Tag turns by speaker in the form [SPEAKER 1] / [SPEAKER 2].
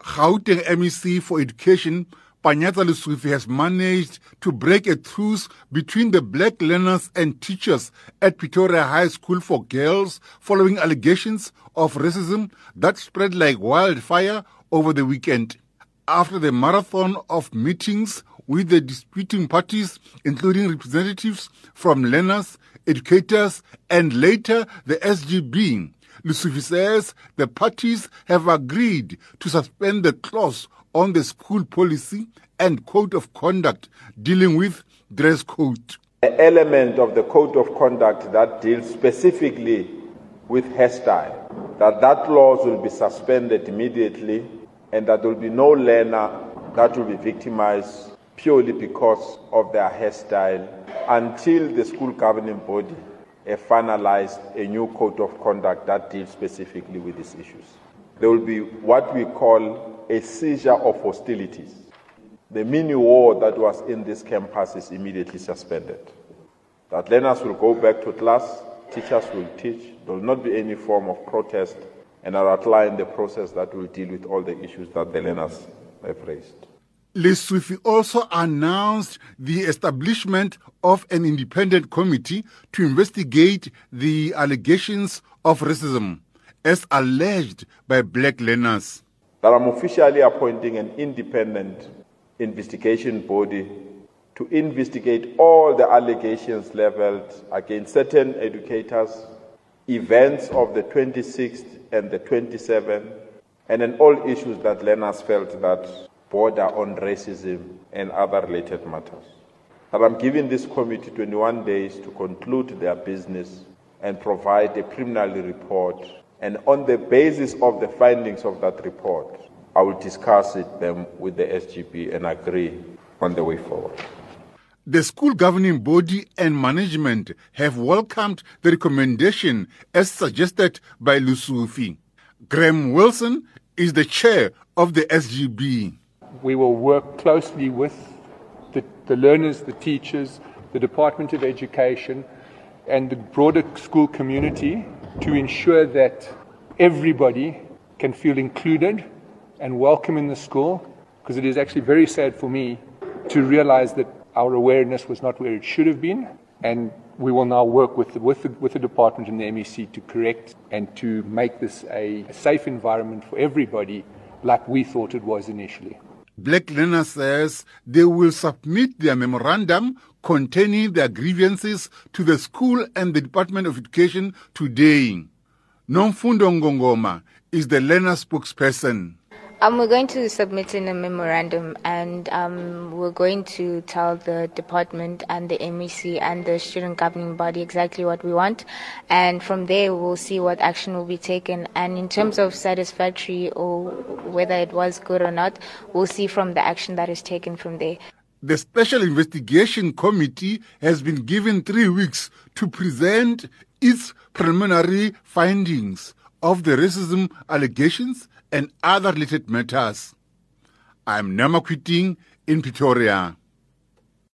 [SPEAKER 1] Gauteng MEC for Education Panyaza Lesufi has managed to break a truce between the black learners and teachers at Pretoria High School for Girls following allegations of racism that spread like wildfire over the weekend. After the marathon of meetings with the disputing parties, including representatives from learners, educators, and later the SGB, Lesufi says the parties have agreed to suspend the clause on the school policy and code of conduct dealing with dress code.
[SPEAKER 2] The element of the code of conduct that deals specifically with hairstyle, that that clause will be suspended immediately and that there will be no learner that will be victimized purely because of their hairstyle until the school governing body finalized a new code of conduct that deals specifically with these issues. There will be what we call a seizure of hostilities. The mini war that was in this campus is immediately suspended. That learners will go back to class, teachers will teach, there will not be any form of protest, and I'll outline the process that will deal with all the issues that the learners have raised.
[SPEAKER 1] Lesufi also announced the establishment of an independent committee to investigate the allegations of racism as alleged by black learners.
[SPEAKER 2] That I'm officially appointing an independent investigation body to investigate all the allegations leveled against certain educators, events of the 26th and the 27th, and then all issues that learners felt that border on racism and other related matters. That I'm giving this committee 21 days to conclude their business and provide a preliminary report and on the basis of the findings of that report, I will discuss it them with the SGB and agree on the way forward.
[SPEAKER 1] The school governing body and management have welcomed the recommendation as suggested by Lesufi. Graham Wilson is the chair of the SGB.
[SPEAKER 3] We will work closely with the, the learners, the teachers, the Department of Education, and the broader school community to ensure that everybody can feel included and welcome in the school because it is actually very sad for me to realize that our awareness was not where it should have been and we will now work with the, with the, with the department and the MEC to correct and to make this a, a safe environment for everybody like we thought it was initially.
[SPEAKER 1] Black Learner says they will submit their memorandum containing their grievances to the school and the Department of Education today. Nomfundo Ngongoma is the learner spokesperson.
[SPEAKER 4] Um, we're going to submit in a memorandum and um, we're going to tell the department and the MEC and the student governing body exactly what we want. And from there, we'll see what action will be taken. And in terms of satisfactory or whether it was good or not, we'll see from the action that is taken from there.
[SPEAKER 1] The Special Investigation Committee has been given three weeks to present its preliminary findings of the racism allegations and other related matters. I'm Neo Makwiting in Pretoria.